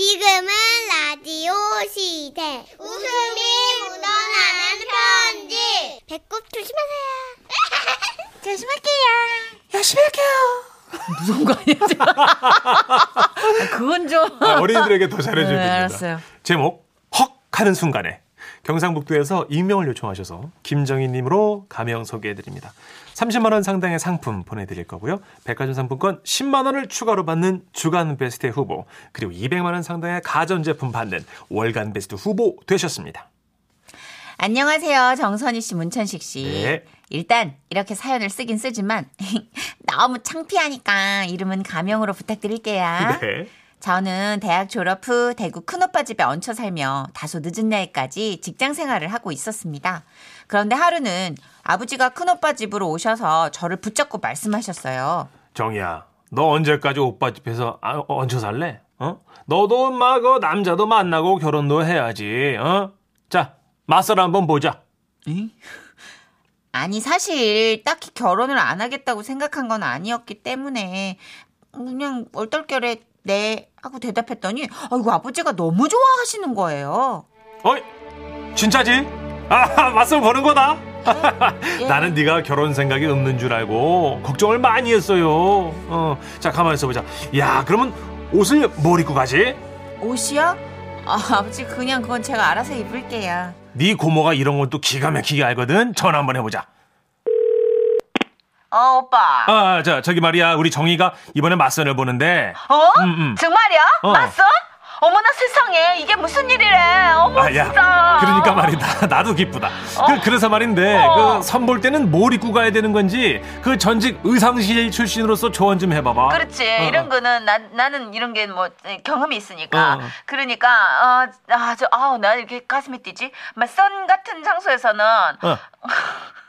지금은 라디오 시대. 웃음이 묻어나는 편지. 배꼽 조심하세요. 조심할게요. 열심히 할게요. 무서운 거 아니야? 그건 좀. 아, 어린이들에게 더 잘해줘야 네, 됩니다. 알았어요. 제목 헉 하는 순간에 경상북도에서 익명을 요청하셔서 김정희님으로 가명 소개해드립니다. 30만 원 상당의 상품 보내드릴 거고요. 백화점 상품권 10만 원을 추가로 받는 주간 베스트 후보 그리고 200만 원 상당의 가전제품 받는 월간 베스트 후보 되셨습니다. 안녕하세요. 정선희 씨, 문천식 씨. 네. 일단 이렇게 사연을 쓰긴 쓰지만 너무 창피하니까 이름은 가명으로 부탁드릴게요. 네. 저는 대학 졸업 후 대구 큰오빠 집에 얹혀 살며 다소 늦은 나이까지 직장 생활을 하고 있었습니다. 그런데 하루는 아버지가 큰오빠 집으로 오셔서 저를 붙잡고 말씀하셨어요. 정이야, 너 언제까지 오빠 집에서 아, 얹혀 살래? 어? 너도 막그 남자도 만나고 결혼도 해야지. 어? 자, 맞설 한번 보자. 아니 사실 딱히 결혼을 안 하겠다고 생각한 건 아니었기 때문에 그냥 얼떨결에 네 하고 대답했더니 아이고 아버지가 너무 좋아하시는 거예요. 어이, 진짜지? 아, 맞설 보는 거다. 예. 나는 네가 결혼 생각이 없는 줄 알고 걱정을 많이 했어요. 어, 자 가만 있어 보자. 야, 그러면 옷을 뭘 입고 가지? 옷이요? 아, 아버지 그냥 그건 제가 알아서 입을게요. 네 고모가 이런 것도 기가 막히게 알거든. 전화 한번 해보자. 어 오빠. 아, 자 저기 말이야, 우리 정희가 이번에 맞선을 보는데. 어? 음, 음. 정말이야? 어. 맞어? 어머나 세상에 이게 무슨 일이래? 어머 아, 야, 진짜. 그러니까 말이다. 나도 기쁘다. 그, 래서 말인데, 어. 그, 선 볼 때는 뭘 입고 가야 되는 건지, 그 전직 의상실 출신으로서 조언 좀 해봐봐. 그렇지 어, 이런 어. 거는 나, 나는 이런 게 뭐 경험이 있으니까 어. 그러니까 아저 아우 나 이렇게 가슴이 뛰지 막 선 같은 장소에서는 어.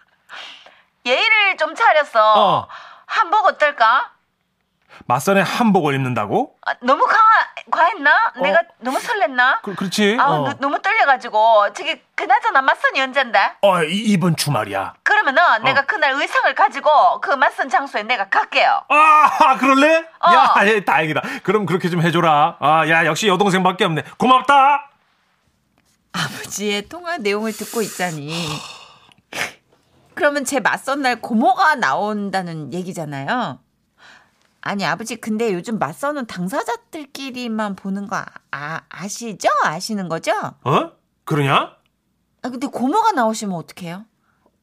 예의를 좀 차려서 어. 한복 어떨까? 맞선에 한복을 입는다고? 아, 너무 과, 과했나? 내가 너무 설렜나? 그, 그렇지. 아, 어. 너, 너무 떨려가지고 저기 그나저나 맞선이 언젠데? 어, 이, 이번 주말이야. 그러면은 내가 그날 의상을 가지고 그 맞선 장소에 내가 갈게요. 아, 그럴래? 어. 야, 예, 다행이다. 그럼 그렇게 좀 해줘라. 아, 야, 역시 여동생밖에 없네. 고맙다. 아버지의 통화 내용을 듣고 있자니. 그러면 제 맞선 날 고모가 나온다는 얘기잖아요. 아니 아버지 근데 요즘 맞선은 당사자들끼리만 보는 거 아, 아시죠? 아시는 거죠? 어? 그러냐? 아 근데 고모가 나오시면 어떡해요?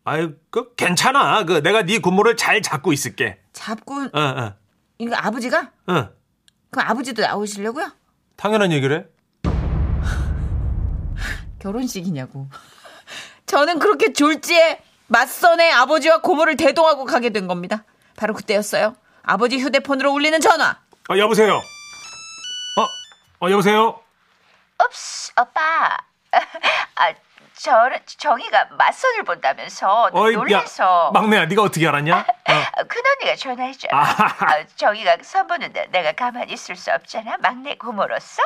아유, 그, 괜찮아. 그, 내가 네 고모를 잘 잡고 있을게. 잡고 어, 어, 이거 아버지가? 어. 그럼 아버지도 나오시려고요? 당연한 얘기를 해. 결혼식이냐고. 저는 그렇게 졸지에 맞선의 아버지와 고모를 대동하고 가게 된 겁니다. 바로 그때였어요. 아버지 휴대폰으로 울리는 전화. 어, 여보세요? 어, 어, 여보세요? Oops, 오빠. 아, 저, 정이가 맞선을 본다면서 어이, 놀라서. 야, 막내야, 네가 어떻게 알았냐? 어. 큰언니가 전화했죠. 아하하. 아, 정이가 선 보는데 내가 가만히 있을 수 없잖아. 막내 고모로서.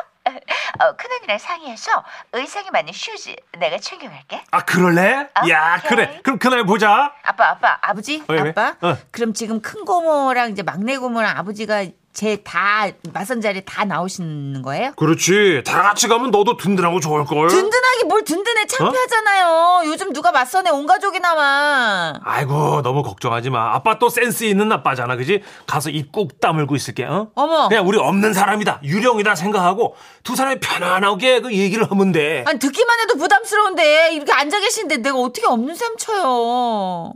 어, 큰언니랑 상의해서 의상에 맞는 슈즈 내가 챙겨갈게. 아, 그럴래? 야, 오케이. 그래. 그럼 그날 보자. 아빠, 아빠, 아버지, 왜, 왜? 아빠. 어. 그럼 지금 큰 고모랑 이제 막내 고모랑 아버지가 제다 맞선 자리에 다 나오시는 거예요? 그렇지. 다 같이 가면 너도 든든하고 좋을 걸. 든든하게 뭘 든든해 창피하잖아요. 요즘 누가 맞선에 온 가족이 나와. 아이고, 너무 걱정하지 마. 아빠 또 센스 있는 아빠잖아, 그지? 가서 입 꾹 다물고 있을게, 어? 어머. 그냥 우리 없는 사람이다. 유령이다 생각하고 두 사람이 편안하게 그 얘기를 하면 돼. 아니 듣기만 해도 부담스러운데 이렇게 앉아 계신데 내가 어떻게 없는 셈 쳐요.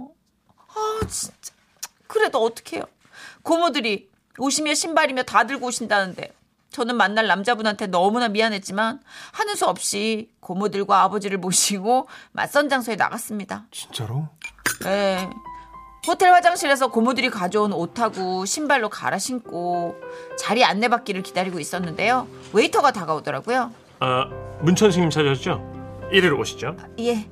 아 진짜. 그래도 어떡해요. 고모들이 오시며 신발이며 다 들고 오신다는데 저는 만날 남자분한테 너무나 미안했지만 하는 수 없이 고모들과 아버지를 모시고 맞선 장소에 나갔습니다. 진짜로? 네. 호텔 화장실에서 고모들이 가져온 옷하고 신발로 갈아 신고 자리 안내받기를 기다리고 있었는데요. 웨이터가 다가오더라고요. 아, 문천식님 찾으셨죠? 이리로 오시죠. 예.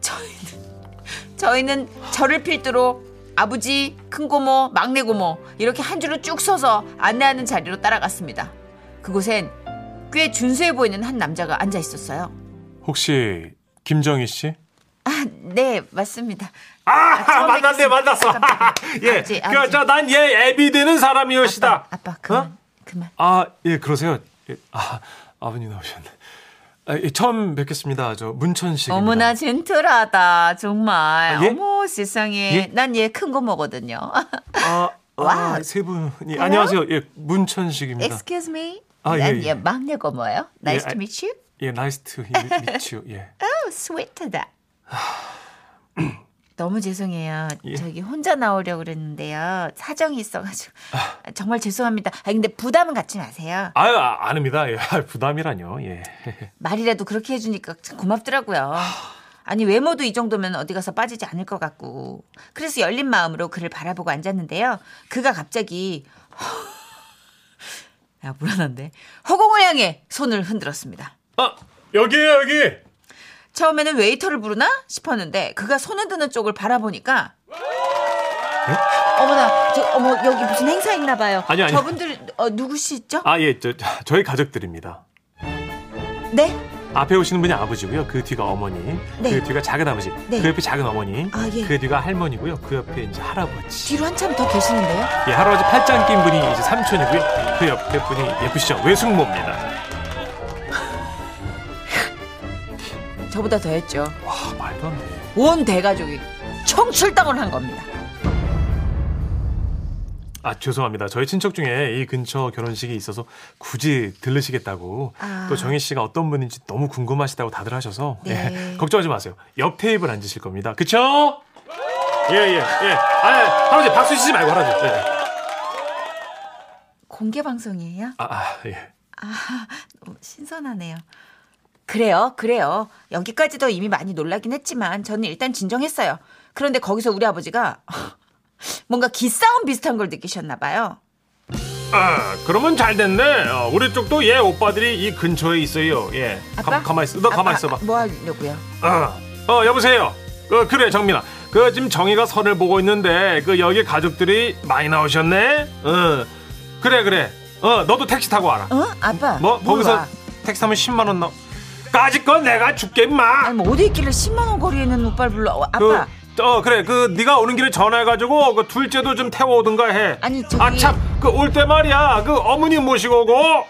저희는 저희는 저를 필두로 아버지, 큰 고모, 막내 고모 이렇게 한 줄로 쭉 서서 안내하는 자리로 따라갔습니다. 그곳엔 꽤 준수해 보이는 한 남자가 앉아 있었어요. 혹시 김정희 씨? 아, 네, 맞습니다. 아, 처음 만났네. 만났어. 깜짝이야. 예, 아버지, 그, 아버지. 저, 난 얘 애비 되는 사람이올시다. 아빠, 아빠 그만, 어? 그만. 아, 예, 그러세요. 예, 아, 아버님 나오셨네. 아, 예, 처음 뵙겠습니다. 저 문천식입니다. 어머나 젠틀하다 정말. 아, 예? 어머 세상에. 예? 난 얘 큰고모거든요. 아, 와우. 아, 세 분이 안녕하세요. 예, 문천식입니다. Excuse me. 아, 예, 난 얘, 얘 막내 고모요. Nice 아, to meet you. 예, nice to meet you. 예. Oh, sweet하다. 너무 죄송해요. 예. 저기 혼자 나오려고 그랬는데요. 사정이 있어가지고 정말 죄송합니다. 아 근데 부담은 갖지 마세요. 아유, 아, 아닙니다. 예, 아, 부담이라뇨. 예. 말이라도 그렇게 해주니까 참 고맙더라고요. 아니 외모도 이 정도면 어디 가서 빠지지 않을 것 같고 그래서 열린 마음으로 그를 바라보고 앉았는데요. 그가 갑자기 야 불안한데 허공을 향해 손을 흔들었습니다. 아, 여기에요, 여기. 처음에는 웨이터를 부르나 싶었는데 그가 손 흔드는 쪽을 바라보니까 어머나 저 어머 여기 무슨 행사 있나 봐요. 아니요, 아니요. 저분들 어, 누구시죠? 아, 예, 저, 저희 가족들입니다. 네? 앞에 오시는 분이 아버지고요. 그 뒤가 어머니. 네. 그 뒤가 작은 아버지. 네. 그 옆에 작은 어머니. 아, 예. 그 뒤가 할머니고요. 그 옆에 이제 할아버지. 뒤로 한참 더 계시는데요. 예, 할아버지 팔짱 낀 분이 이제 삼촌이고요. 그 옆에 분이 예쁘시죠? 외숙모입니다. 저보다 더 했죠. 와, 말도 안 돼. 온 대가족이 총출동을 한 겁니다. 아, 죄송합니다. 저희 친척 중에 이 근처 결혼식이 있어서 굳이 들르시겠다고 아. 또 정희 씨가 어떤 분인지 너무 궁금하시다고 다들 하셔서 네. 예, 걱정하지 마세요. 옆 테이블 앉으실 겁니다. 그쵸? 예, 예, 예. 아, 할아버지 박수 치지 말고 할아버지. 예. 공개 방송이에요? 아, 아, 예. 어, 신선하네요. 그래요, 그래요. 여기까지도 이미 많이 놀라긴 했지만 저는 일단 진정했어요. 그런데 거기서 우리 아버지가 뭔가 기싸움 비슷한 걸 느끼셨나 봐요. 아, 그러면 잘 됐네. 어, 우리 쪽도 얘 오빠들이 이 근처에 있어요. 예. 아빠? 가, 만히 있어. 너 가만히 아빠, 있어 봐. 뭐 하려고요? 어, 어 여보세요. 어, 그래 정민아. 그 지금 정희가 선을 보고 있는데 그 여기 가족들이 많이 나오셨네. 어, 그래 그래. 어, 너도 택시 타고 와라. 어? 아빠. 뭐뭘 거기서 와? 택시 타면 10만 원 나. 까짓 건 내가 줄게 임마. 아니 뭐 어디 있길래 10만 원 거리에 있는 오빠를 불러? 어, 아빠. 그, 어 그래 그 네가 오는 길에 전화해가지고 그 둘째도 좀 태워오든가 해. 아니, 저기- 아참 그 올 때 말이야 그 어머니 모시고 오고.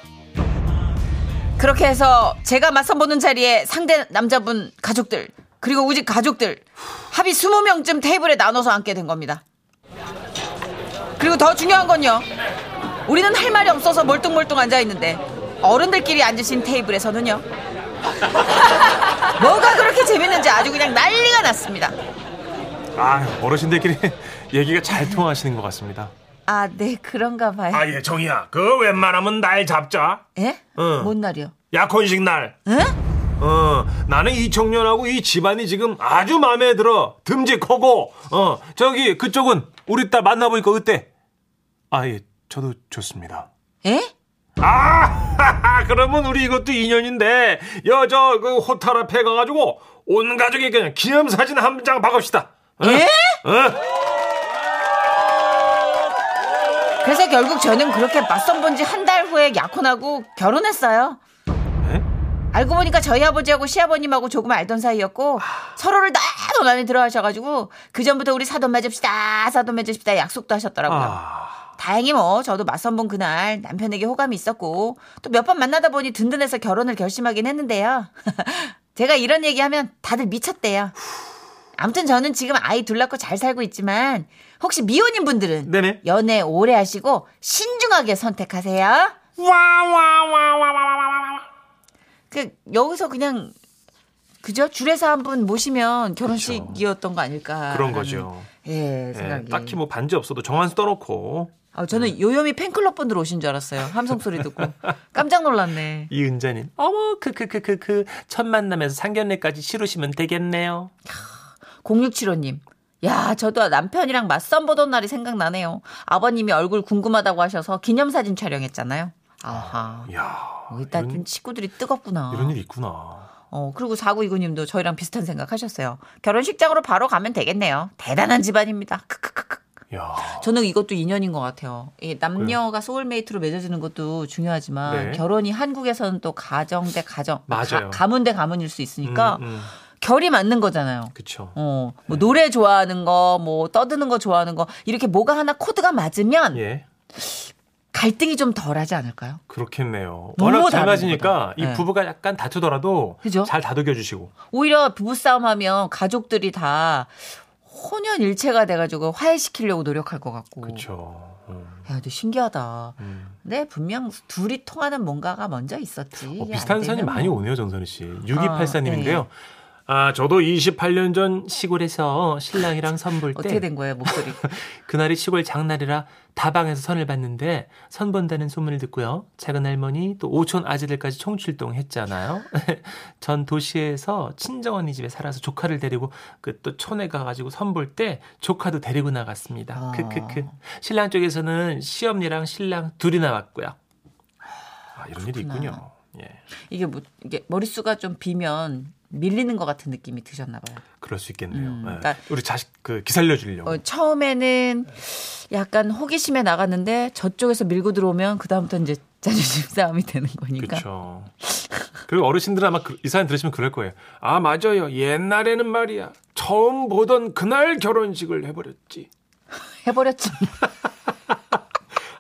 그렇게 해서 제가 맞선 보는 자리에 상대 남자분 가족들 그리고 우리 가족들 합의 20명쯤 테이블에 나눠서 앉게 된 겁니다. 그리고 더 중요한 건요. 우리는 할 말이 없어서 멀뚱멀뚱 앉아 있는데 어른들끼리 앉으신 테이블에서는요. 뭐가 그렇게 재밌는지 아주 그냥 난리가 났습니다. 아 어르신들끼리 얘기가 잘 통하시는 것 같습니다. 아, 네, 그런가 봐요. 아 예 정희야 그 웬만하면 날 잡자. 예? 응. 뭔 날이요? 약혼식 날. 응? 어, 나는 이 청년하고 이 집안이 지금 아주 마음에 들어. 듬직하고, 어, 저기, 그쪽은 우리 딸 만나보니까 어때? 아, 예, 저도 좋습니다. 예? 아, 그러면 우리 이것도 인연인데, 여, 저, 그 호텔 앞에 가가지고, 온 가족이 그냥 기념사진 한 장 박읍시다. 어? 예? 어? 그래서 결국 저는 그렇게 맞선 본 지 한 달 후에 약혼하고 결혼했어요. 예? 알고 보니까 저희 아버지하고 시아버님하고 조금 알던 사이였고 서로를 너무 마음에 들어 하셔가지고 그 전부터 우리 사돈 맺읍시다 사돈 맺읍시다 약속도 하셨더라고요. 아, 다행히 뭐 저도 맞선 본 그날 남편에게 호감이 있었고 또 몇 번 만나다 보니 든든해서 결혼을 결심하긴 했는데요. 제가 이런 얘기하면 다들 미쳤대요. 아무튼 저는 지금 아이 둘 낳고 잘 살고 있지만 혹시 미혼인 분들은 네네. 연애 오래 하시고 신중하게 선택하세요. 그 여기서 그냥 그죠? 줄에서 한 분 모시면 결혼식이었던 거 아닐까? 그런 거죠. 예, 예, 생각이. 딱히 뭐 반지 없어도 정한수 떠놓고, 아, 저는 요요미 팬클럽 분들 오신 줄 알았어요. 함성 소리 듣고 깜짝 놀랐네. 이은자님. 어머, 크크크크크. 첫 만남에서 상견례까지 치르시면 되겠네요. 0675님. 야, 저도 남편이랑 맞선 보던 날이 생각나네요. 아버님이 얼굴 궁금하다고 하셔서 기념사진 촬영했잖아요. 아하. 이야. 일단 이런- 좀 친구들이 뜨겁구나. 이런 일 있구나. 어, 그리고 4929님도 저희랑 비슷한 생각 하셨어요. 결혼식장으로 바로 가면 되겠네요. 대단한 집안입니다. 크크크크. 야. 저는 이것도 인연인 것 같아요. 이 남녀가 soulmate로 맺어지는 것도 중요하지만 네. 결혼이 한국에서는 또 가정 대 가정, 맞아요. 가문 대 가문일 수 있으니까 음, 음. 결이 맞는 거잖아요. 그쵸. 어, 뭐 노래 좋아하는 거, 뭐 떠드는 거 좋아하는 거 이렇게 뭐가 하나 코드가 맞으면 예. 갈등이 좀 덜하지 않을까요? 그렇겠네요. 워낙 잘 맞으니까. 이 네. 부부가 약간 다투더라도 그죠? 잘 다독여 주시고. 오히려 부부 싸움 하면 가족들이 다 혼연일체가 돼가지고 화해시키려고 노력할 것 같고. 그렇죠. 음, 야, 근데 신기하다. 음. 네, 분명 둘이 통하는 뭔가가 먼저 있었지. 어, 비슷한 안 사연이 많이 뭐. 오네요, 정선희 씨. 6284님인데요. 네. 아, 저도 28년 전 시골에서 신랑이랑 선볼 때 어떻게 된 거예요, 목소리? 그날이 시골 장날이라 다방에서 선을 봤는데 선 본다는 소문을 듣고요. 작은 할머니 또 오촌 아재들까지 총출동했잖아요. 전 도시에서 친정 언니 집에 살아서 조카를 데리고 그 또 촌에 가 가지고 선 볼 때 조카도 데리고 나갔습니다. 아. 크크크. 신랑 쪽에서는 시엄니랑 신랑 둘이 나왔고요. 아, 이런 일이 그렇구나. 있군요. 예, 이게 뭐, 이게 머릿수가 좀 비면 밀리는 것 같은 느낌이 드셨나 봐요. 그럴 수 있겠네요. 음, 예. 그러니까- 우리 자식 그 기살려 주려고. 어, 처음에는 약간 호기심에 나갔는데 저쪽에서 밀고 들어오면 그다음부터 이제 자존심 싸움이 되는 거니까. 그렇죠. 그리고 어르신들 아마 그- 이 사연 들으시면 그럴 거예요. 아 맞아요. 옛날에는 말이야. 처음 보던 그날 결혼식을 해버렸지. 해버렸지.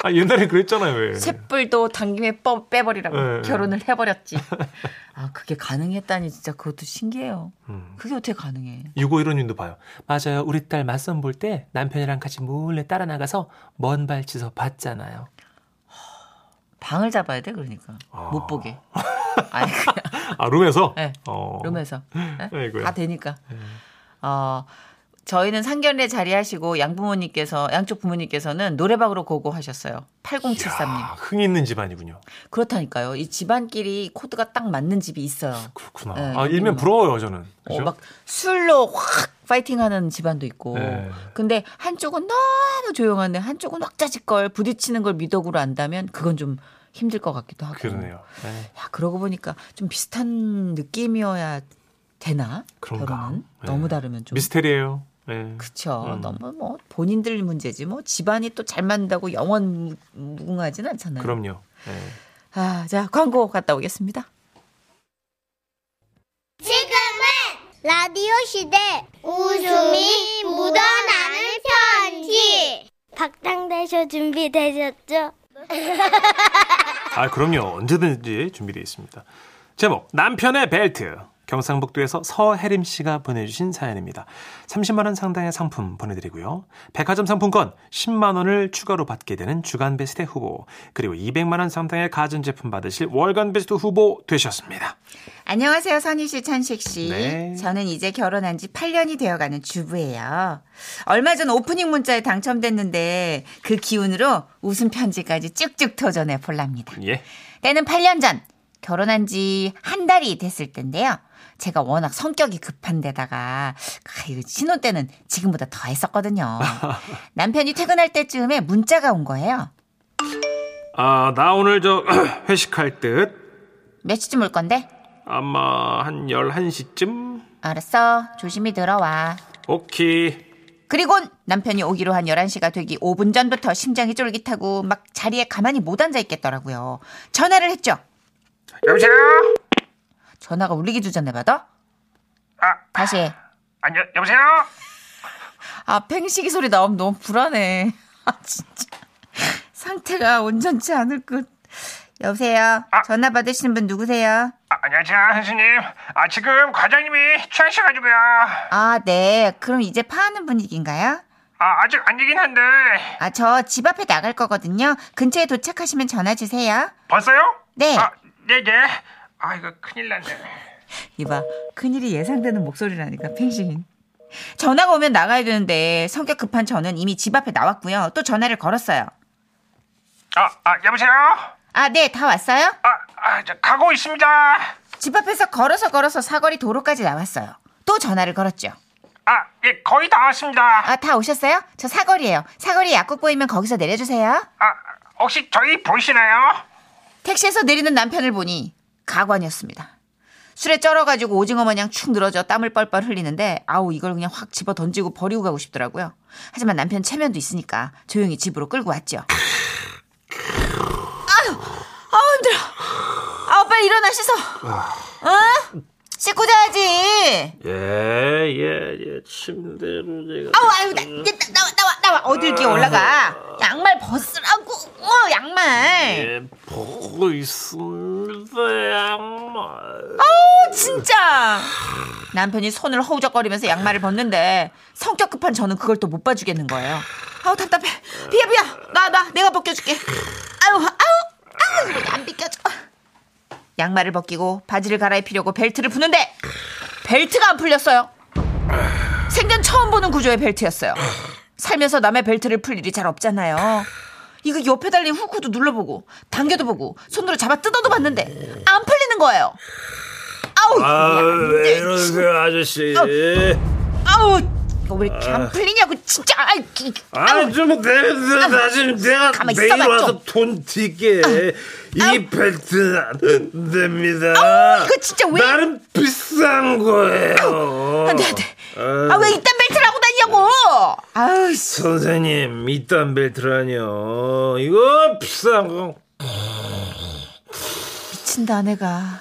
아 옛날에 그랬잖아요. 왜? 셋불도 당김에 뻐, 빼버리라고 네. 결혼을 해버렸지. 아 그게 가능했다니 진짜 그것도 신기해요. 음. 그게 어떻게 가능해? 6515님도 봐요. 맞아요. 우리 딸 맞선 볼 때 남편이랑 같이 몰래 따라 나가서 먼 발치서 봤잖아요. 방을 잡아야 돼 그러니까 아. 못 보게. 아니 그냥 아 룸에서. 네. 어. 룸에서 네? 다 되니까. 어 저희는 상견례 자리하시고 양부모님께서 양쪽 부모님께서는 노래방으로 고고하셨어요. 8073님. 아, 흥 있는 집안이군요. 그렇다니까요. 이 집안끼리 코드가 딱 맞는 집이 있어요. 그렇구나. 네, 아 일면 부러워요 저는. 어, 막 술로 확 파이팅하는 집안도 있고. 네. 근데 한쪽은 너무 조용한데 한쪽은 왁자지껄 부딪히는 걸 미덕으로 안다면 그건 좀 힘들 것 같기도 하고. 그러네요. 네. 야, 그러고 보니까 좀 비슷한 느낌이어야 되나? 그런가? 결혼은 네. 너무 다르면 좀. 미스테리예요. 네. 그쵸. 음. 너무 뭐 본인들 문제지 뭐 집안이 또잘 맞는다고 영원 무- 무궁하진 않잖아요. 그럼요. 네. 아, 자 광고 갔다 오겠습니다. 지금은 라디오 시대 웃음이 묻어나는 편지 박장대쇼 준비되셨죠? 아, 그럼요. 언제든지 준비되어 있습니다. 제목, 남편의 벨트. 경상북도에서 서혜림 씨가 보내주신 사연입니다. 30만원 상당의 상품 보내드리고요. 백화점 상품권 10만원을 추가로 받게 되는 주간 베스트 후보, 그리고 200만원 상당의 가전제품 받으실 월간 베스트 후보 되셨습니다. 안녕하세요, 선희 씨, 천식 씨. 네. 저는 이제 결혼한 지 8년이 되어가는 주부예요. 얼마 전 오프닝 문자에 당첨됐는데 그 기운으로 웃음 편지까지 쭉쭉 터져내 볼랍니다. 예. 때는 8년 전 결혼한 지 한 달이 됐을 텐데요. 제가 워낙 성격이 급한 데다가 아, 이거 신혼 때는 지금보다 더 했었거든요. 남편이 퇴근할 때쯤에 문자가 온 거예요. 아, 나 오늘 저 회식할 듯. 몇 시쯤 올 건데? 아마 한 11시쯤? 알았어. 조심히 들어와. 오케이. 그리고 남편이 오기로 한 11시가 되기 5분 전부터 심장이 쫄깃하고 막 자리에 가만히 못 앉아 있겠더라고요. 전화를 했죠. 여보세요? 전화가 울리기도 전에 받아? 아, 다시 해. 아니, 여, 여보세요? 아, 팽식이 소리 나오면 너무 불안해. 아, 진짜. 상태가 온전치 않을 듯. 여보세요? 아. 전화 받으시는 분 누구세요? 아, 안녕하세요, 선생님. 아, 지금 과장님이 취하셔가지고요. 아, 네. 그럼 이제 파하는 분위기인가요? 아, 아직 아니긴 한데. 아, 저 집 앞에 나갈 거거든요. 근처에 도착하시면 전화 주세요. 벌써요? 네. 아, 네네. 아, 이거 큰일 났네. 이봐, 큰일이 예상되는 목소리라니까, 팽식인. 전화가 오면 나가야 되는데 성격 급한 저는 이미 집 앞에 나왔고요. 또 전화를 걸었어요. 아, 아, 여보세요? 아, 네, 다 왔어요? 아, 아, 저 가고 있습니다. 집 앞에서 걸어서 걸어서 사거리 도로까지 나왔어요. 또 전화를 걸었죠. 아, 예, 거의 다 왔습니다. 아, 다 오셨어요? 저 사거리예요. 사거리 약국 보이면 거기서 내려주세요. 아, 혹시 저희 보이시나요? 택시에서 내리는 남편을 보니 가관이었습니다. 술에 쩔어가지고 오징어 마냥 축 늘어져 땀을 뻘뻘 흘리는데 아우 이걸 그냥 확 집어 던지고 버리고 가고 싶더라고요. 하지만 남편 체면도 있으니까 조용히 집으로 끌고 왔죠. 아유, 아우 힘들어. 아우 빨리 일어나 씻어. 어? 씻고 자야지. 예, 예, 예. 침대로 제가. 아우, 아유, 나, 나, 나 와, 나와, 나와. 어딜 이렇게 올라가. 양말 벗으라고. 어, 양말. 예, 보고 있습니다, 양말. 아우, 진짜. 남편이 손을 허우적거리면서 양말을 벗는데 성격 급한 저는 그걸 또 못 봐주겠는 거예요. 아우, 답답해. 비야, 비야. 나, 나, 내가 벗겨줄게. 아우, 아우, 아우, 안 비껴져. 양말을 벗기고 바지를 갈아입히려고 벨트를 푸는데 벨트가 안 풀렸어요. 생전 처음 보는 구조의 벨트였어요. 살면서 남의 벨트를 풀 일이 잘 없잖아요. 이거 옆에 달린 후크도 눌러보고 당겨도 보고 손으로 잡아 뜯어도 봤는데 안 풀리는 거예요. 아우, 아, 이게 안왜 돼. 이러세요, 아저씨. 아우, 이거 왜 이렇게 안 풀리냐고 진짜. 아이, 기- 아, 좀 내려서 다시 내가 내일 있어봐, 와서 좀. 돈 딜게. 이 벨트는 안 됩니다. 아우, 이거 진짜 왜- 나름 비싼 거예요. 안 돼, 안 돼. 아, 왜 이딴 벨트를 하고 다니냐고. 아우, 씨. 선생님, 이딴 벨트라뇨. 이거 비싼 거. 미친다, 내가.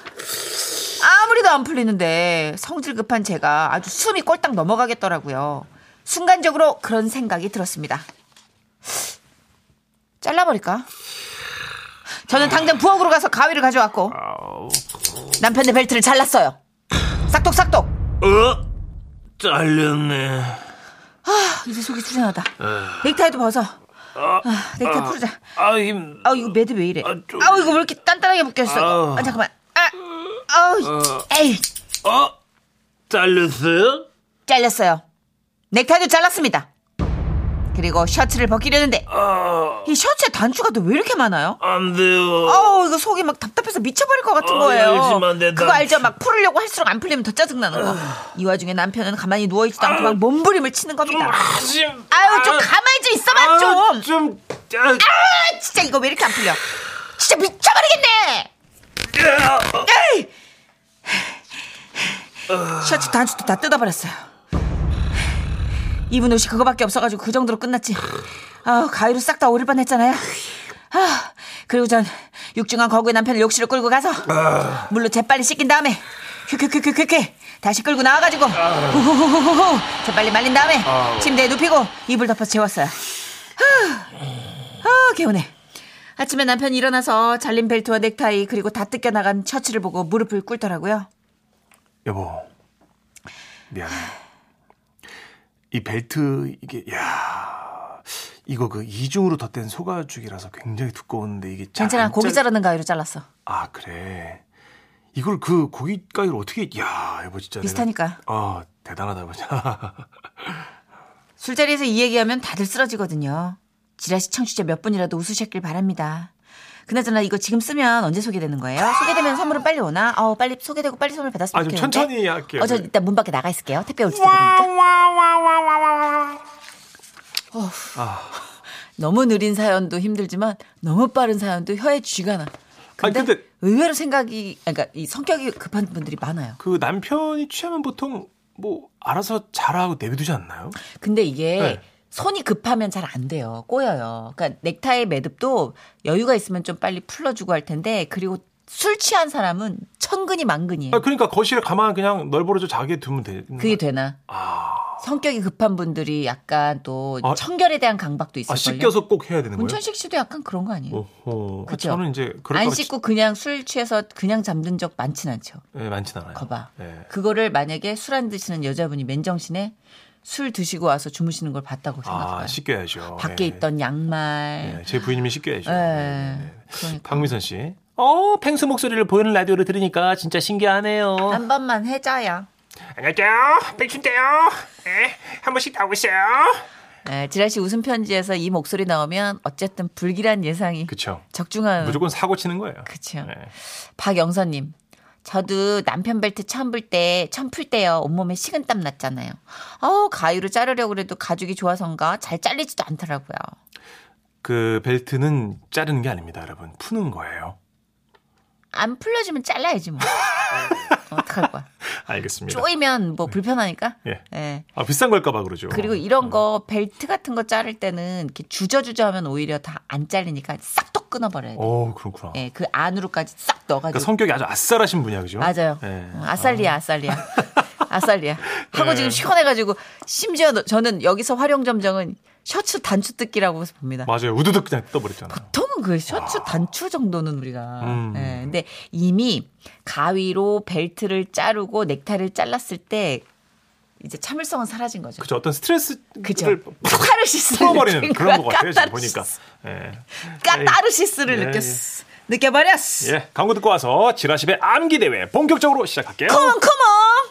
아무리도 안 풀리는데 성질 급한 제가 아주 숨이 꼴딱 넘어가겠더라고요. 순간적으로 그런 생각이 들었습니다. 잘라버릴까? 저는 당장 부엌으로 가서 가위를 가져왔고 남편의 벨트를 잘랐어요. 싹둑싹둑. 어? 잘렸네. 이제 속이 후련하다. 넥타이도 벗어. 아, 넥타이 풀자. 아, 힘. 아 이거 매듭 왜 이래? 아, 이거 왜 이렇게 단단하게 묶였어? 아우. 아 잠깐만. 아, 아우, 에이, 어? 잘렸어요? 잘렸어요. 넥타이도 잘랐습니다. 그리고 셔츠를 벗기려는데 아, 이 셔츠에 단추가 또 왜 이렇게 많아요? 안 돼요. 어우 이거 속이 막 답답해서 미쳐버릴 것 같은 어, 거예요. 안 돼, 그거 난- 알죠? 막 풀으려고 할수록 안 풀리면 더 짜증나는 거. 이 와중에 남편은 가만히 누워있지도 않고 막 몸부림을 치는 겁니다. 하지. 아유 좀 가만히 좀 있어봐 좀. 아, 좀. 아, 아 진짜 이거 왜 이렇게 안 풀려? 진짜 미쳐버리겠네. 야. 에이! 셔츠 단추도 다 뜯어버렸어요. 입은 옷이 그거밖에 없어가지고 그 정도로 끝났지. 아 가위로 싹 다 오릴 뻔했잖아요. 아 그리고 전 육중한 거구의 남편을 욕실로 끌고 가서 물로 재빨리 씻긴 다음에 큐큐큐큐큐큐 다시 끌고 나와가지고 후후후후후 재빨리 말린 다음에 침대에 눕히고 이불 덮어 재웠어요. 아 개운해. 아침에 남편이 일어나서 잘린 벨트와 넥타이 그리고 다 뜯겨 나간 셔츠를 보고 무릎을 꿇더라고요. 여보. 미안해. 이 벨트 이게 야. 이거 그 이중으로 덧댄 소가죽이라서 굉장히 두꺼운데 이게 잘 괜찮아 안 고기 잘- 자르는 가위로 잘랐어. 아 그래. 이걸 그 고기 가위를 어떻게? 야 여보 진짜. 내가- 비슷하니까. 아 대단하다 보자. 술자리에서 이 얘기하면 다들 쓰러지거든요. 지라시 청취자 몇 분이라도 웃으셨길 바랍니다. 그나저나 이거 지금 쓰면 언제 소개되는 거예요? 소개되면 선물은 빨리 오나? 어 빨리 소개되고 빨리 선물 받았으면 아, 좀 좋겠는데. 천천히 할게요. 어 저 일단 문 밖에 나가 있을게요. 택배 올지도 모르니까. 어, 너무 느린 사연도 힘들지만 너무 빠른 사연도 혀에 쥐가 나. 근데, 아니, 근데- 의외로 생각이 그러니까 이 성격이 급한 분들이 많아요. 그 남편이 취하면 보통 뭐 알아서 잘하고 내비두지 않나요? 근데 이게 네. 손이 급하면 잘 안 돼요. 꼬여요. 그러니까 넥타이 매듭도 여유가 있으면 좀 빨리 풀어주고 할 텐데 그리고 술 취한 사람은 천근이 만근이에요. 아, 그러니까 거실에 가만 그냥 널브러져 자게 두면 되는 그게 되나? 아, 성격이 급한 분들이 약간 또 아, 청결에 대한 강박도 아 있을걸요. 씻겨서 꼭 해야 되는 거예요? 문천식 씨도 약간 그런 거 아니에요? 오호. 그쵸? 저는 이제 안봐 씻고 그냥 술 취해서 그냥 잠든 적 많진 않죠. 네, 많진 않아요. 거봐. 네. 그거를 만약에 술 안 드시는 여자분이 맨정신에 술 드시고 와서 주무시는 걸 봤다고 생각해봐요. 아, 씻겨야죠. 밖에 네. 있던 양말. 네, 제 부인님이 씻겨야죠. 네. 그러니까. 박미선 씨. 어, 펭수 목소리를 보이는 라디오를 들으니까 진짜 신기하네요. 한 번만 해줘요. 안녕하세요. 백춘대요. 네, 한 번씩 나오세요. 네, 지라시 웃음 편지에서 이 목소리 나오면 어쨌든 불길한 예상이 그쵸. 적중한. 무조건 사고 치는 거예요. 네. 박영선님. 저도 남편 벨트 처음 불 때, 처음 풀 때요. 온몸에 식은땀 났잖아요. 어우, 가위로 자르려고 그래도 가죽이 좋아서인가 잘 잘리지도 않더라고요. 그 벨트는 자르는 게 아닙니다, 여러분. 푸는 거예요. 안 풀려주면 잘라야지 뭐. 어떡할 거야. 알겠습니다. 쪼이면 뭐 불편하니까. 예. 예. 아, 비싼 걸까봐 그러죠. 그리고 이런 거 벨트 같은 거 자를 때는 이렇게 주저주저 하면 오히려 다 안 잘리니까 싹둑 끊어버려야 돼. 오, 그렇구나. 예, 그 안으로까지 싹 넣어가지고. 그러니까 성격이 아주 아싸라신 분이야, 그죠? 맞아요. 예. 어, 아살리야, 아살리야. 아살리야. 하고 예. 지금 시원해가지고 심지어 너- 저는 여기서 활용 점정은 셔츠 단추 뜯기라고 봅니다. 맞아요. 우두둑 그냥 떠버렸잖아요. 보통 은그 셔츠 단추 정도는 우리가. 음. 예, 근데 이미 가위로 벨트를 자르고 넥타이를 잘랐을 때 이제 참을성은 사라진 거죠. 그죠. 어떤 스트레스를 그죠. 카타르시스를 풀어버리는 그런 것 같아요, 지금. 보니까. 예. 까따르시스를 예, 느꼈어. 느껴버렸어. 예. 광고 듣고 와서 지라시의 암기 대회 본격적으로 시작할게요. 컴온 컴온